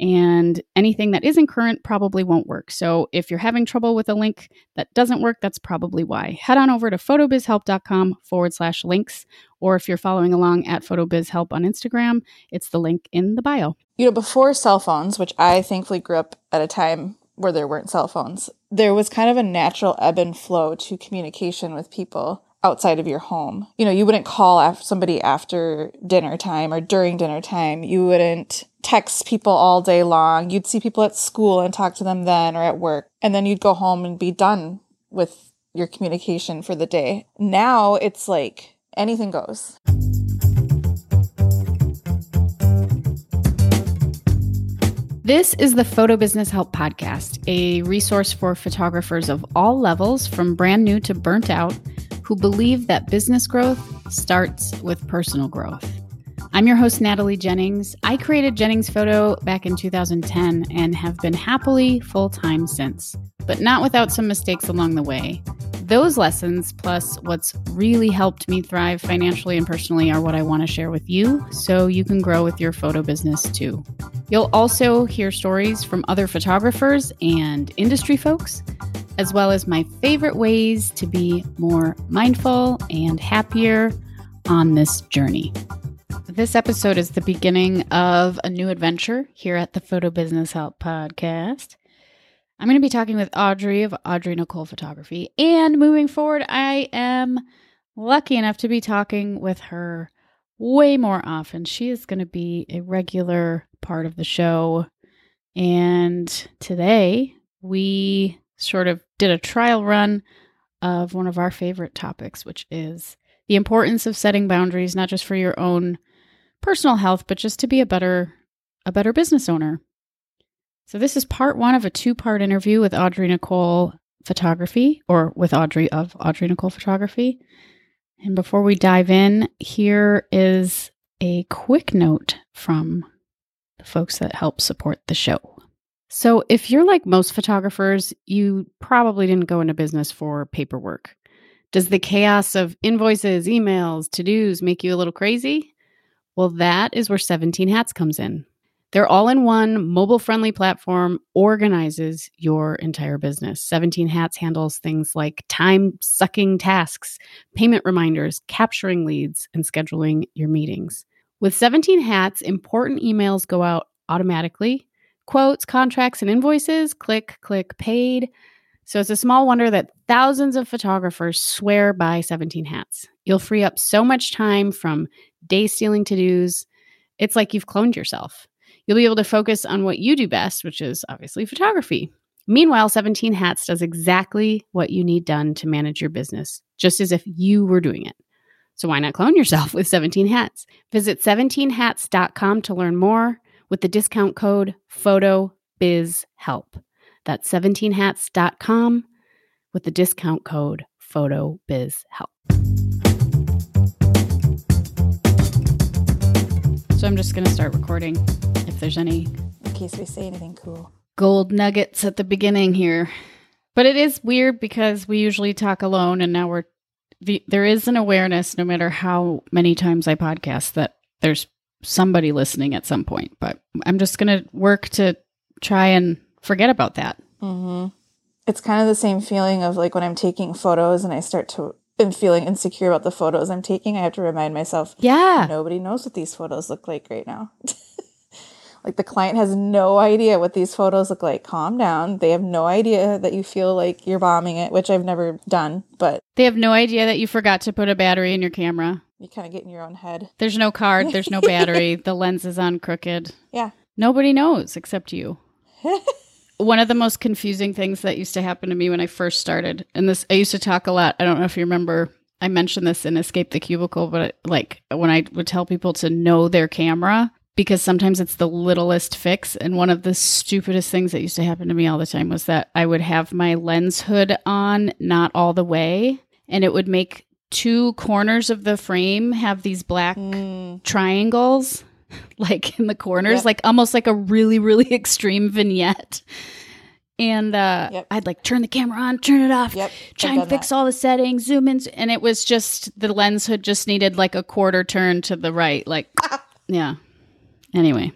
and anything that isn't current probably won't work. So if you're having trouble with a link that doesn't work, that's probably why. Head on over to photobizhelp.com forward slash links, or if you're following along at photobizhelp on Instagram, it's the link in the bio. You know, before cell phones, which I thankfully grew up at a time where there weren't cell phones, there was kind of a natural ebb and flow to communication with people outside of your home. You know, you wouldn't call somebody after dinner time or during dinner time. You wouldn't text people all day long. You'd see people at school and talk to them then or at work. And then you'd go home and be done with your communication for the day. Now it's like anything goes. This is the Photo Business Help Podcast, a resource for photographers of all levels, from brand new to burnt out who believe that business growth starts with personal growth. I'm your host, Natalie Jennings. I created Jennings Photo back in 2010 and have been happily full time since, but not without some mistakes along the way. Those lessons, plus what's really helped me thrive financially and personally, are what I want to share with you so you can grow with your photo business too. You'll also hear stories from other photographers and industry folks as well as my favorite ways to be more mindful and happier on this journey. This episode is the beginning of a new adventure here at the Photo Business Help Podcast. I'm going to be talking with Audrey of Audrey Nicole Photography. And moving forward, I am lucky enough to be talking with her way more often. She is going to be a regular part of the show. And today we sort of did a trial run of one of our favorite topics, which is the importance of setting boundaries, not just for your own personal health, but just to be a better a better business owner. So this is part one of a two-part interview with Audrey Nicole Photography, or with Audrey of Audrey Nicole Photography. And before we dive in, here is a quick note from the folks that help support the show. So, if you're like most photographers, you probably didn't go into business for paperwork. Does the chaos of invoices, emails, to dos make you a little crazy? Well, that is where 17 Hats comes in. Their all in one mobile friendly platform organizes your entire business. 17 Hats handles things like time sucking tasks, payment reminders, capturing leads, and scheduling your meetings. With 17 Hats, important emails go out automatically quotes, contracts, and invoices. Click, click, paid. So it's a small wonder that thousands of photographers swear by 17 hats. You'll free up so much time from day stealing to dos. It's like you've cloned yourself. You'll be able to focus on what you do best, which is obviously photography. Meanwhile, 17 Hats does exactly what you need done to manage your business, just as if you were doing it. So why not clone yourself with 17 Hats? Visit 17hats.com to learn more with the discount code PHOTOBIZHELP. That's 17hats.com with the discount code PHOTOBIZHELP. So I'm just going to start recording if there's any in case we say anything cool. Gold nuggets at the beginning here. But it is weird because we usually talk alone and now we're the, there is an awareness no matter how many times I podcast that there's somebody listening at some point. But I'm just going to work to try and forget about that. Mm-hmm. It's kind of the same feeling of like when I'm taking photos and I start to am feeling insecure about the photos I'm taking. I have to remind myself, yeah, nobody knows what these photos look like right now. like the client has no idea what these photos look like. Calm down. They have no idea that you feel like you're bombing it, which I've never done, but they have no idea that you forgot to put a battery in your camera. You kind of get in your own head. There's no card, there's no battery, the lens is on crooked. Yeah. Nobody knows except you. One of the most confusing things that used to happen to me when I first started, and this, I used to talk a lot. I don't know if you remember, I mentioned this in Escape the Cubicle, but like when I would tell people to know their camera, because sometimes it's the littlest fix. And one of the stupidest things that used to happen to me all the time was that I would have my lens hood on, not all the way, and it would make two corners of the frame have these black mm. triangles. like in the corners, Yep. like almost like a really, really extreme vignette. And uh, Yep. I'd like turn the camera on, turn it off, Yep. try and fix all the settings, zoom in, and it was just the lens hood just needed like a quarter turn to the right, like yeah. Anyway,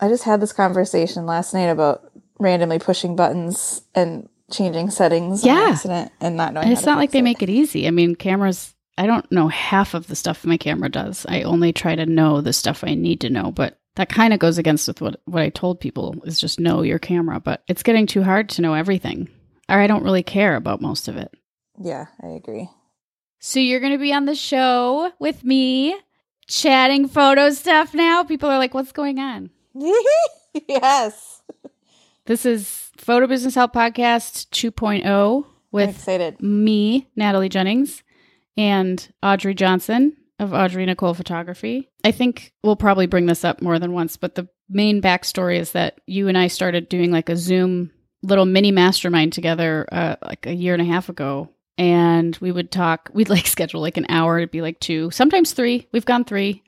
I just had this conversation last night about randomly pushing buttons and changing settings Yeah. on accident and not knowing. and it's not like fix they it. make it easy. I mean, cameras. I don't know half of the stuff my camera does. I only try to know the stuff I need to know, but that kind of goes against with what what I told people is just know your camera. But it's getting too hard to know everything, or I don't really care about most of it. Yeah, I agree. So you're going to be on the show with me, chatting photo stuff now. People are like, "What's going on?" yes, This is Photo Business Help Podcast 2.0 with me, Natalie Jennings, and Audrey Johnson of Audrey Nicole Photography. I think we'll probably bring this up more than once, but the main backstory is that you and I started doing like a Zoom little mini mastermind together uh, like a year and a half ago. And we would talk, we'd like schedule like an hour, it'd be like two, sometimes three. We've gone three.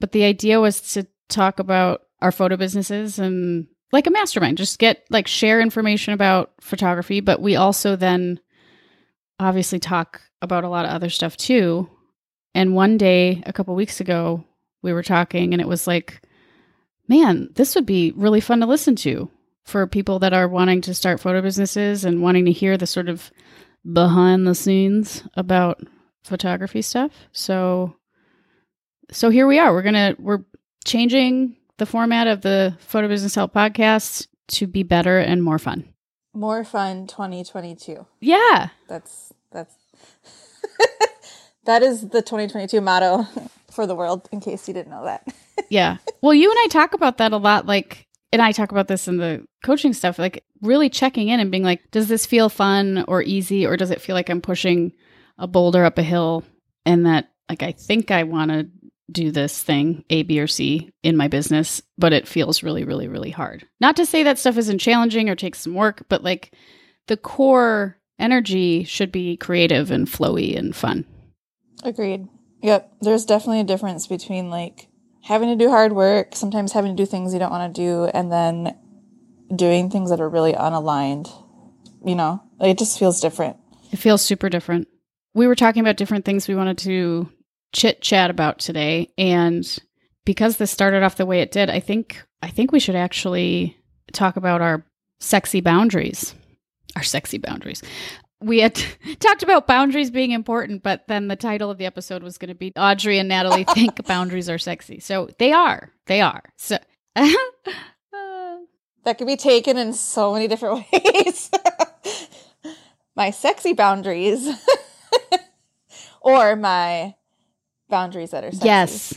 But the idea was to talk about our photo businesses and like a mastermind, just get like share information about photography. But we also then obviously talk about a lot of other stuff too. And one day, a couple weeks ago, we were talking and it was like, man, this would be really fun to listen to for people that are wanting to start photo businesses and wanting to hear the sort of behind the scenes about photography stuff. So so here we are. We're going to we're changing the format of the Photo Business Help podcast to be better and more fun. More fun 2022. Yeah. That's that's that is the 2022 motto for the world. In case you didn't know that. Yeah. Well, you and I talk about that a lot. Like, and I talk about this in the coaching stuff, like really checking in and being like, does this feel fun or easy? Or does it feel like I'm pushing a boulder up a hill and that, like, I think I want to do this thing, A, B, or C in my business, but it feels really, really, really hard. Not to say that stuff isn't challenging or takes some work, but like the core energy should be creative and flowy and fun. Agreed. Yep. There's definitely a difference between like having to do hard work, sometimes having to do things you don't want to do, and then doing things that are really unaligned. You know, like, it just feels different. It feels super different. We were talking about different things we wanted to chit chat about today, and because this started off the way it did, I think I think we should actually talk about our sexy boundaries. Our sexy boundaries. We had talked about boundaries being important, but then the title of the episode was going to be Audrey and Natalie think boundaries are sexy. So they are. They are. So That could be taken in so many different ways. my sexy boundaries, or my boundaries that are sexy. yes.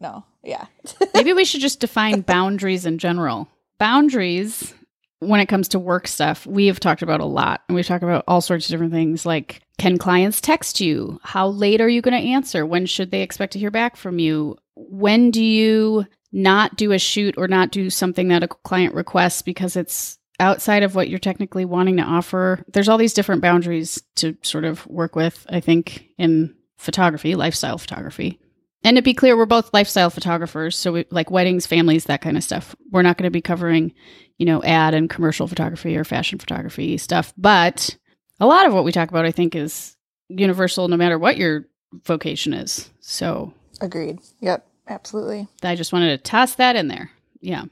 No. Yeah. Maybe we should just define boundaries in general. Boundaries, when it comes to work stuff, we have talked about a lot. And we've talked about all sorts of different things like can clients text you? How late are you going to answer? When should they expect to hear back from you? When do you not do a shoot or not do something that a client requests because it's outside of what you're technically wanting to offer? There's all these different boundaries to sort of work with, I think, in photography, lifestyle photography. And to be clear, we're both lifestyle photographers, so we, like weddings, families, that kind of stuff. We're not going to be covering, you know, ad and commercial photography or fashion photography stuff. But a lot of what we talk about, I think, is universal, no matter what your vocation is. So Agreed. Yep. Absolutely. I just wanted to toss that in there. Yeah.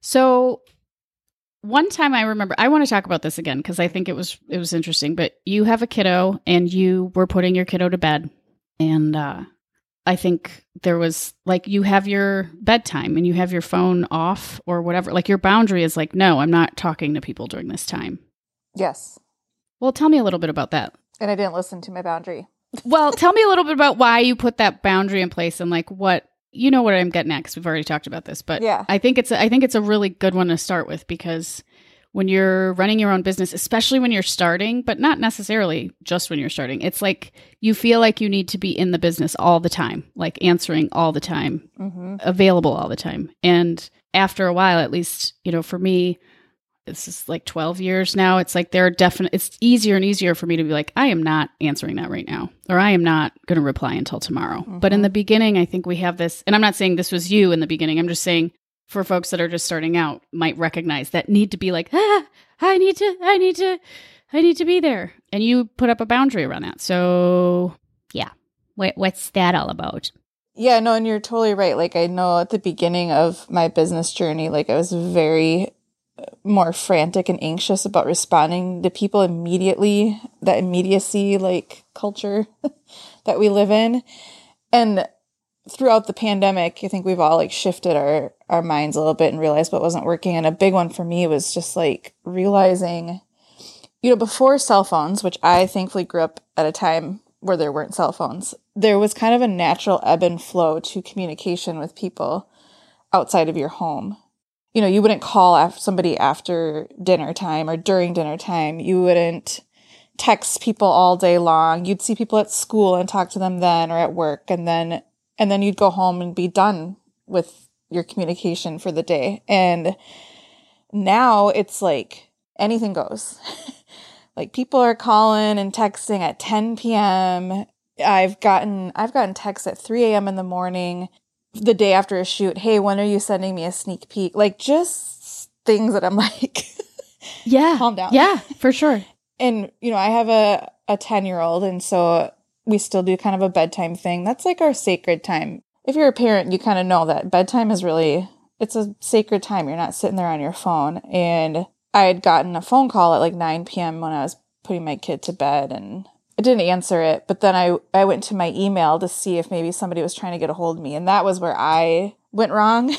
So one time I remember I want to talk about this again because I think it was it was interesting. But you have a kiddo and you were putting your kiddo to bed, and uh, I think there was like you have your bedtime and you have your phone off or whatever. Like your boundary is like, no, I'm not talking to people during this time. Yes. Well, tell me a little bit about that. And I didn't listen to my boundary. Well, tell me a little bit about why you put that boundary in place and like what you know what I'm getting at because we've already talked about this, but Yeah. I think it's a, I think it's a really good one to start with because when you're running your own business, especially when you're starting, but not necessarily just when you're starting, it's like you feel like you need to be in the business all the time, like answering all the time, Mm-hmm. available all the time. And after a while, at least, you know, for me, this is like 12 years now. It's like there are definite, it's easier and easier for me to be like, I am not answering that right now, or I am not going to reply until tomorrow. Mm-hmm. But in the beginning, I think we have this, and I'm not saying this was you in the beginning. I'm just saying for folks that are just starting out might recognize that need to be like, ah, I need to, I need to, I need to be there. And you put up a boundary around that. So yeah. What, what's that all about? Yeah, no, and you're totally right. Like I know at the beginning of my business journey, like I was very more frantic and anxious about responding to people immediately, that immediacy like culture that we live in. And throughout the pandemic, I think we've all like shifted our our minds a little bit and realized what wasn't working. And a big one for me was just like realizing, you know, before cell phones, which I thankfully grew up at a time where there weren't cell phones, there was kind of a natural ebb and flow to communication with people outside of your home. You know, you wouldn't call somebody after dinner time or during dinner time. You wouldn't text people all day long. You'd see people at school and talk to them then or at work and then and then you'd go home and be done with your communication for the day. And now it's like anything goes. Like people are calling and texting at 10 p.m. I've gotten I've gotten texts at 3 a.m. in the morning the day after a shoot. Hey, when are you sending me a sneak peek? Like just things that I'm like, yeah, calm down. Yeah, for sure. and you know, I have a a 10 year old, and so we still do kind of a bedtime thing. That's like our sacred time. If you're a parent, you kind of know that bedtime is really it's a sacred time. You're not sitting there on your phone and I had gotten a phone call at like 9 p.m. when I was putting my kid to bed and I didn't answer it, but then I, I went to my email to see if maybe somebody was trying to get a hold of me. And that was where I went wrong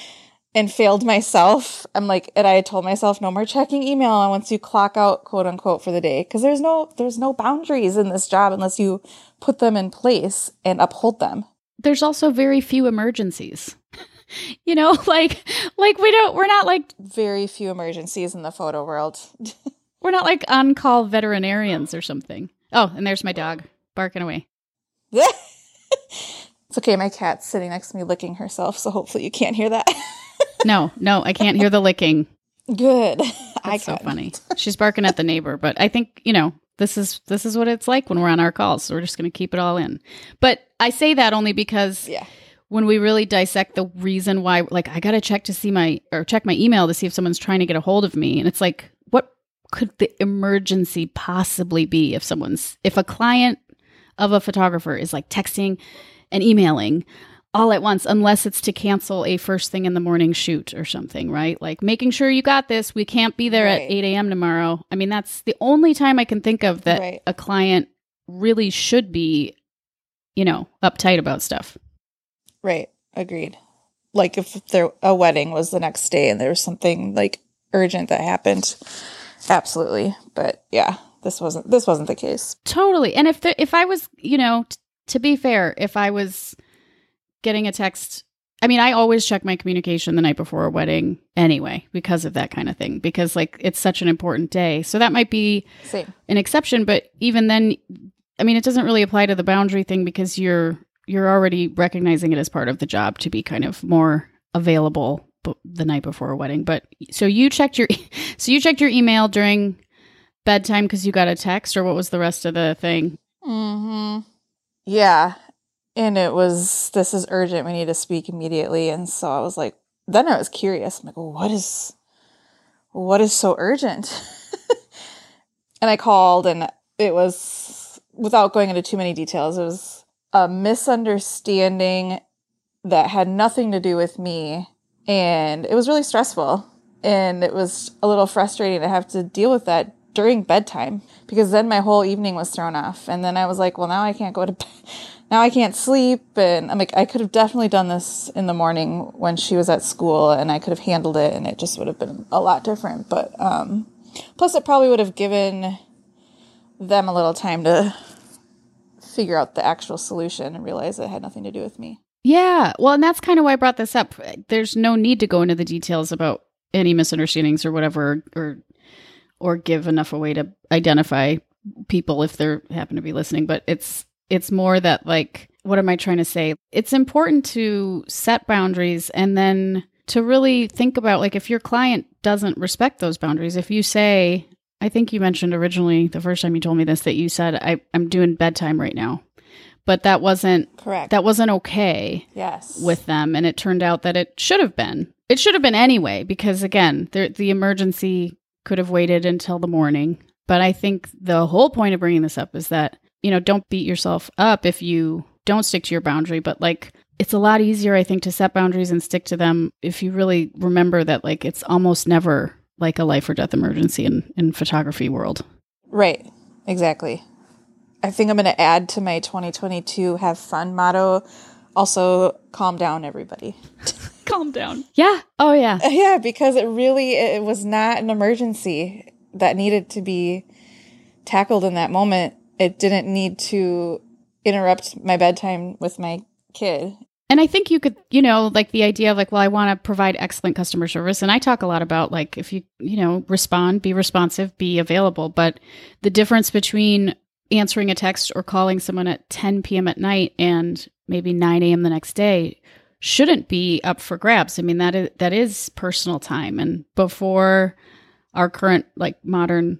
and failed myself. I'm like, and I told myself no more checking email once you clock out, quote unquote, for the day. Cause there's no, there's no boundaries in this job unless you put them in place and uphold them. There's also very few emergencies. you know like like we don't we're not like very few emergencies in the photo world we're not like on call veterinarians or something oh and there's my dog barking away. It's okay my cat's sitting next to me licking herself so hopefully you can't hear that. No no i can't hear the licking. Good. That's I so funny. She's barking at the neighbor but i think you know this is this is what it's like when we're on our calls so we're just going to keep it all in. But i say that only because yeah. when we really dissect the reason why like i gotta check to see my or check my email to see if someone's trying to get a hold of me and it's like could the emergency possibly be if someone's if a client of a photographer is like texting and emailing all at once unless it's to cancel a first thing in the morning shoot or something right like making sure you got this we can't be there right. at 8 a.m tomorrow i mean that's the only time i can think of that right. a client really should be you know uptight about stuff Right. Agreed. Like if there a wedding was the next day and there was something like urgent that happened, absolutely. But yeah, this wasn't this wasn't the case. Totally. And if there, if I was, you know, t- to be fair, if I was getting a text I mean, I always check my communication the night before a wedding anyway because of that kind of thing because like it's such an important day. So that might be Same. an exception, but even then I mean, it doesn't really apply to the boundary thing because you're you're already recognizing it as part of the job to be kind of more available b- the night before a wedding. But so you checked your so you checked your email during bedtime because you got a text, or what was the rest of the thing? Mm-hmm. Yeah, and it was this is urgent. We need to speak immediately. And so I was like, then I was curious. I'm like, what is what is so urgent? and I called, and it was without going into too many details. It was a misunderstanding that had nothing to do with me. And it was really stressful. And it was a little frustrating to have to deal with that during bedtime because then my whole evening was thrown off. And then I was like, well, now I can't go to bed. Now I can't sleep. And I'm like, I could have definitely done this in the morning when she was at school and I could have handled it and it just would have been a lot different. But, um, plus it probably would have given them a little time to figure out the actual solution and realize it had nothing to do with me. Yeah. Well, and that's kind of why I brought this up. There's no need to go into the details about any misunderstandings or whatever or or give enough away to identify people if they happen to be listening, but it's it's more that like what am I trying to say? It's important to set boundaries and then to really think about like if your client doesn't respect those boundaries, if you say, I think you mentioned originally the first time you told me this that you said I, I'm doing bedtime right now. But that wasn't Correct. that wasn't okay yes. with them and it turned out that it should have been. It should have been anyway because again, the the emergency could have waited until the morning. But I think the whole point of bringing this up is that, you know, don't beat yourself up if you don't stick to your boundary, but like it's a lot easier I think to set boundaries and stick to them if you really remember that like it's almost never like a life or death emergency in in photography world. Right. Exactly. I think I'm going to add to my 2022 have fun motto. Also, calm down, everybody. Calm down. Yeah. Oh yeah. Uh, yeah, because it really it was not an emergency that needed to be tackled in that moment. It didn't need to interrupt my bedtime with my kid. And I think you could, you know, like the idea of like, well, I want to provide excellent customer service. And I talk a lot about like, if you, you know, respond, be responsive, be available. But the difference between answering a text or calling someone at 10 p.m. at night and maybe 9 a.m. the next day shouldn't be up for grabs. I mean, that is, that is personal time. And before our current like modern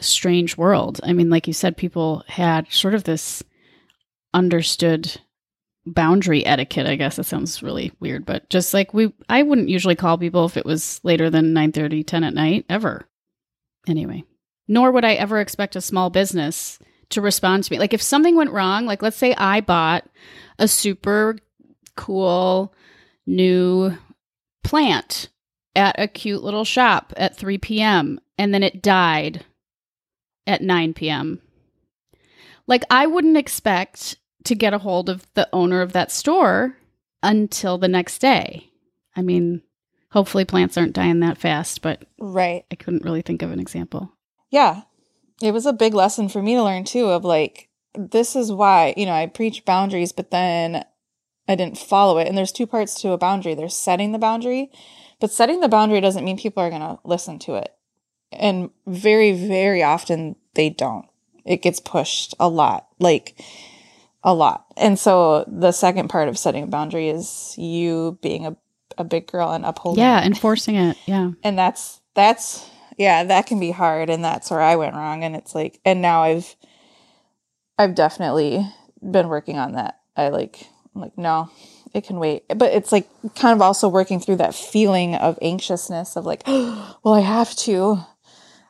strange world, I mean, like you said, people had sort of this understood boundary etiquette i guess it sounds really weird but just like we i wouldn't usually call people if it was later than 9 30 10 at night ever anyway nor would i ever expect a small business to respond to me like if something went wrong like let's say i bought a super cool new plant at a cute little shop at 3 p.m and then it died at 9 p.m like i wouldn't expect to get a hold of the owner of that store until the next day. I mean, hopefully plants aren't dying that fast, but Right. I couldn't really think of an example. Yeah. It was a big lesson for me to learn too of like this is why, you know, I preach boundaries but then I didn't follow it. And there's two parts to a boundary. There's setting the boundary, but setting the boundary doesn't mean people are going to listen to it. And very very often they don't. It gets pushed a lot. Like a lot. And so the second part of setting a boundary is you being a, a big girl and upholding Yeah, enforcing it. Yeah. and that's that's yeah that can be hard and that's where i went wrong and it's like and now i've i've definitely been working on that. I like I'm like no it can wait. But it's like kind of also working through that feeling of anxiousness of like well i have to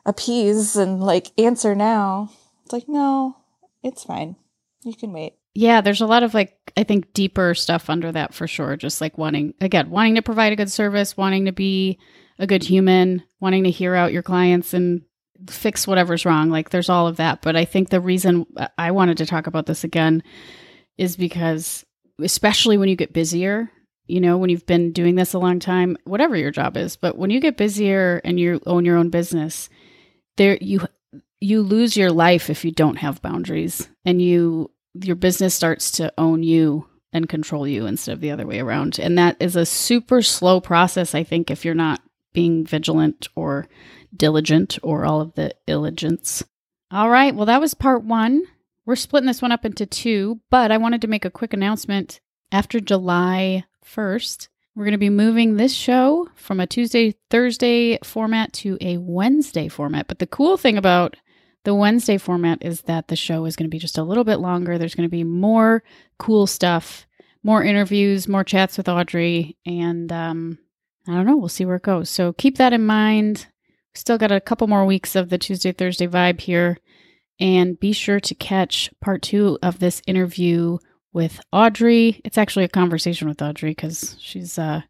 appease and like answer now. It's like no it's fine. You can wait. Yeah, there's a lot of like I think deeper stuff under that for sure. Just like wanting again, wanting to provide a good service, wanting to be a good human, wanting to hear out your clients and fix whatever's wrong. Like there's all of that. But I think the reason I wanted to talk about this again is because especially when you get busier, you know, when you've been doing this a long time, whatever your job is, but when you get busier and you own your own business, there you you lose your life if you don't have boundaries and you your business starts to own you and control you instead of the other way around. And that is a super slow process, I think, if you're not being vigilant or diligent or all of the illigence. All right. Well, that was part one. We're splitting this one up into two, but I wanted to make a quick announcement. After July 1st, we're going to be moving this show from a Tuesday, Thursday format to a Wednesday format. But the cool thing about the Wednesday format is that the show is going to be just a little bit longer. There's going to be more cool stuff, more interviews, more chats with Audrey, and um, I don't know. We'll see where it goes. So keep that in mind. Still got a couple more weeks of the Tuesday Thursday vibe here, and be sure to catch part two of this interview with Audrey. It's actually a conversation with Audrey because she's, uh,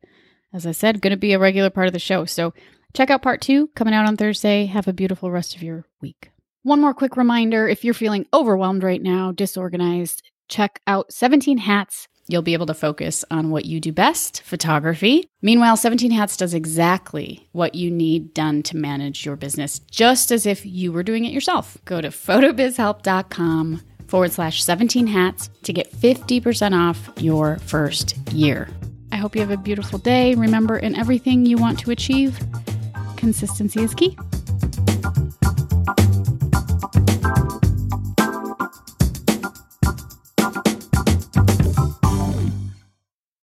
as I said, going to be a regular part of the show. So check out part two coming out on Thursday. Have a beautiful rest of your week. One more quick reminder if you're feeling overwhelmed right now, disorganized, check out 17 Hats. You'll be able to focus on what you do best photography. Meanwhile, 17 Hats does exactly what you need done to manage your business, just as if you were doing it yourself. Go to photobizhelp.com forward slash 17 hats to get 50% off your first year. I hope you have a beautiful day. Remember, in everything you want to achieve, consistency is key.